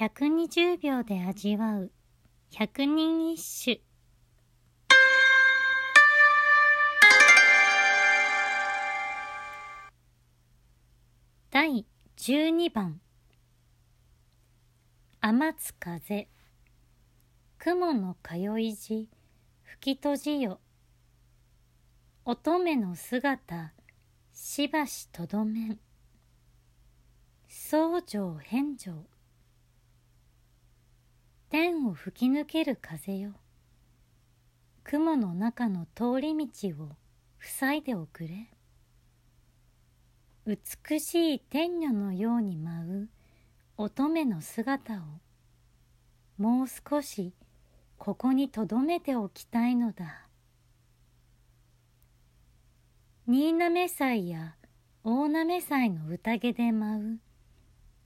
120秒で味わう。百人一首。第12番。天津風。雲の通い時吹き閉じよ。乙女の姿。しばしとどめん。僧正返上天を吹き抜ける風よ。雲の中の通り道を塞いでおくれ。美しい天女のように舞う乙女の姿を。もう少しここにとどめておきたいのだ。新滑祭や大滑祭の宴で舞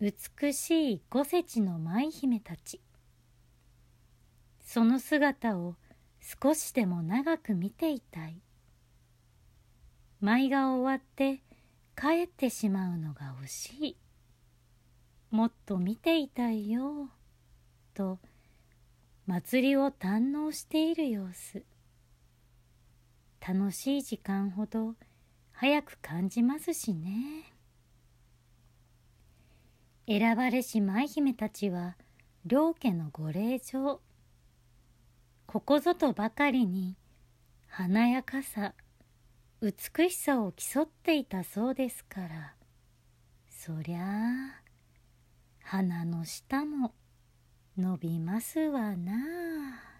う美しい五世地の舞姫たち。その姿を少しでも長く見ていたい。舞が終わって帰ってしまうのが惜しい。もっと見ていたいよと祭りを堪能している様子。楽しい時間ほど早く感じますしね。選ばれし舞姫たちは両家のご令嬢。ここぞとばかりに華やかさ美しさを競っていたそうですからそりゃあ鼻の下も伸びますわなあ。